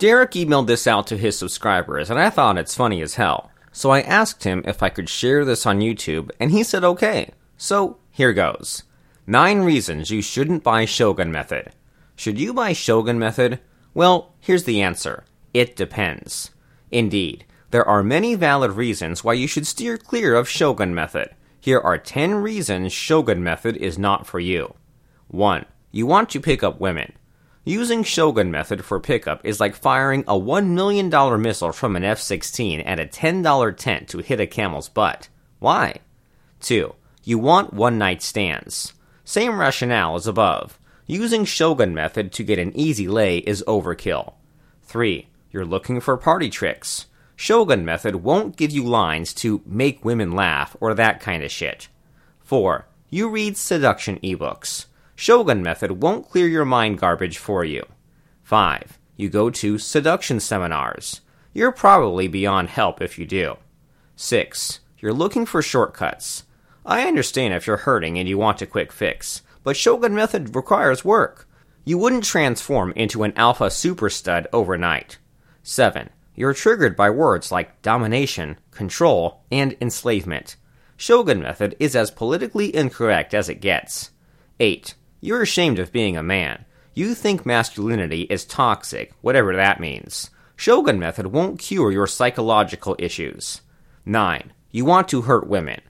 Derek emailed this out to his subscribers, and I thought it's funny as hell. So I asked him if I could share this on YouTube, and he said okay. So here goes 9 reasons you shouldn't buy Shogun Method. Should you buy Shogun Method? Well, here's the answer it depends. Indeed, there are many valid reasons why you should steer clear of Shogun Method. Here are 10 reasons Shogun Method is not for you. 1. You want to pick up women. Using Shogun Method for pickup is like firing a $1 million missile from an F 16 at a $10 tent to hit a camel's butt. Why? 2. You want one night stands. Same rationale as above. Using Shogun Method to get an easy lay is overkill. 3. You're looking for party tricks. Shogun Method won't give you lines to make women laugh or that kind of shit. 4. You read seduction ebooks. Shogun Method won't clear your mind garbage for you. 5. You go to seduction seminars. You're probably beyond help if you do. 6. You're looking for shortcuts. I understand if you're hurting and you want a quick fix, but Shogun Method requires work. You wouldn't transform into an alpha super stud overnight. 7. You're triggered by words like domination, control, and enslavement. Shogun Method is as politically incorrect as it gets. 8. You're ashamed of being a man. You think masculinity is toxic, whatever that means. Shogun Method won't cure your psychological issues. 9. You want to hurt women.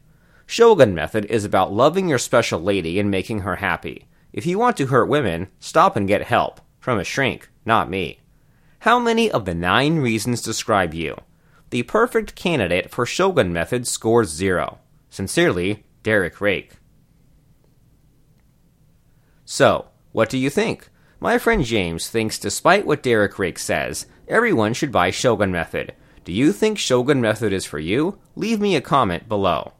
Shogun Method is about loving your special lady and making her happy. If you want to hurt women, stop and get help. From a shrink, not me. How many of the nine reasons describe you? The perfect candidate for Shogun Method scores zero. Sincerely, Derek Rake. So, what do you think? My friend James thinks, despite what Derek Rake says, everyone should buy Shogun Method. Do you think Shogun Method is for you? Leave me a comment below.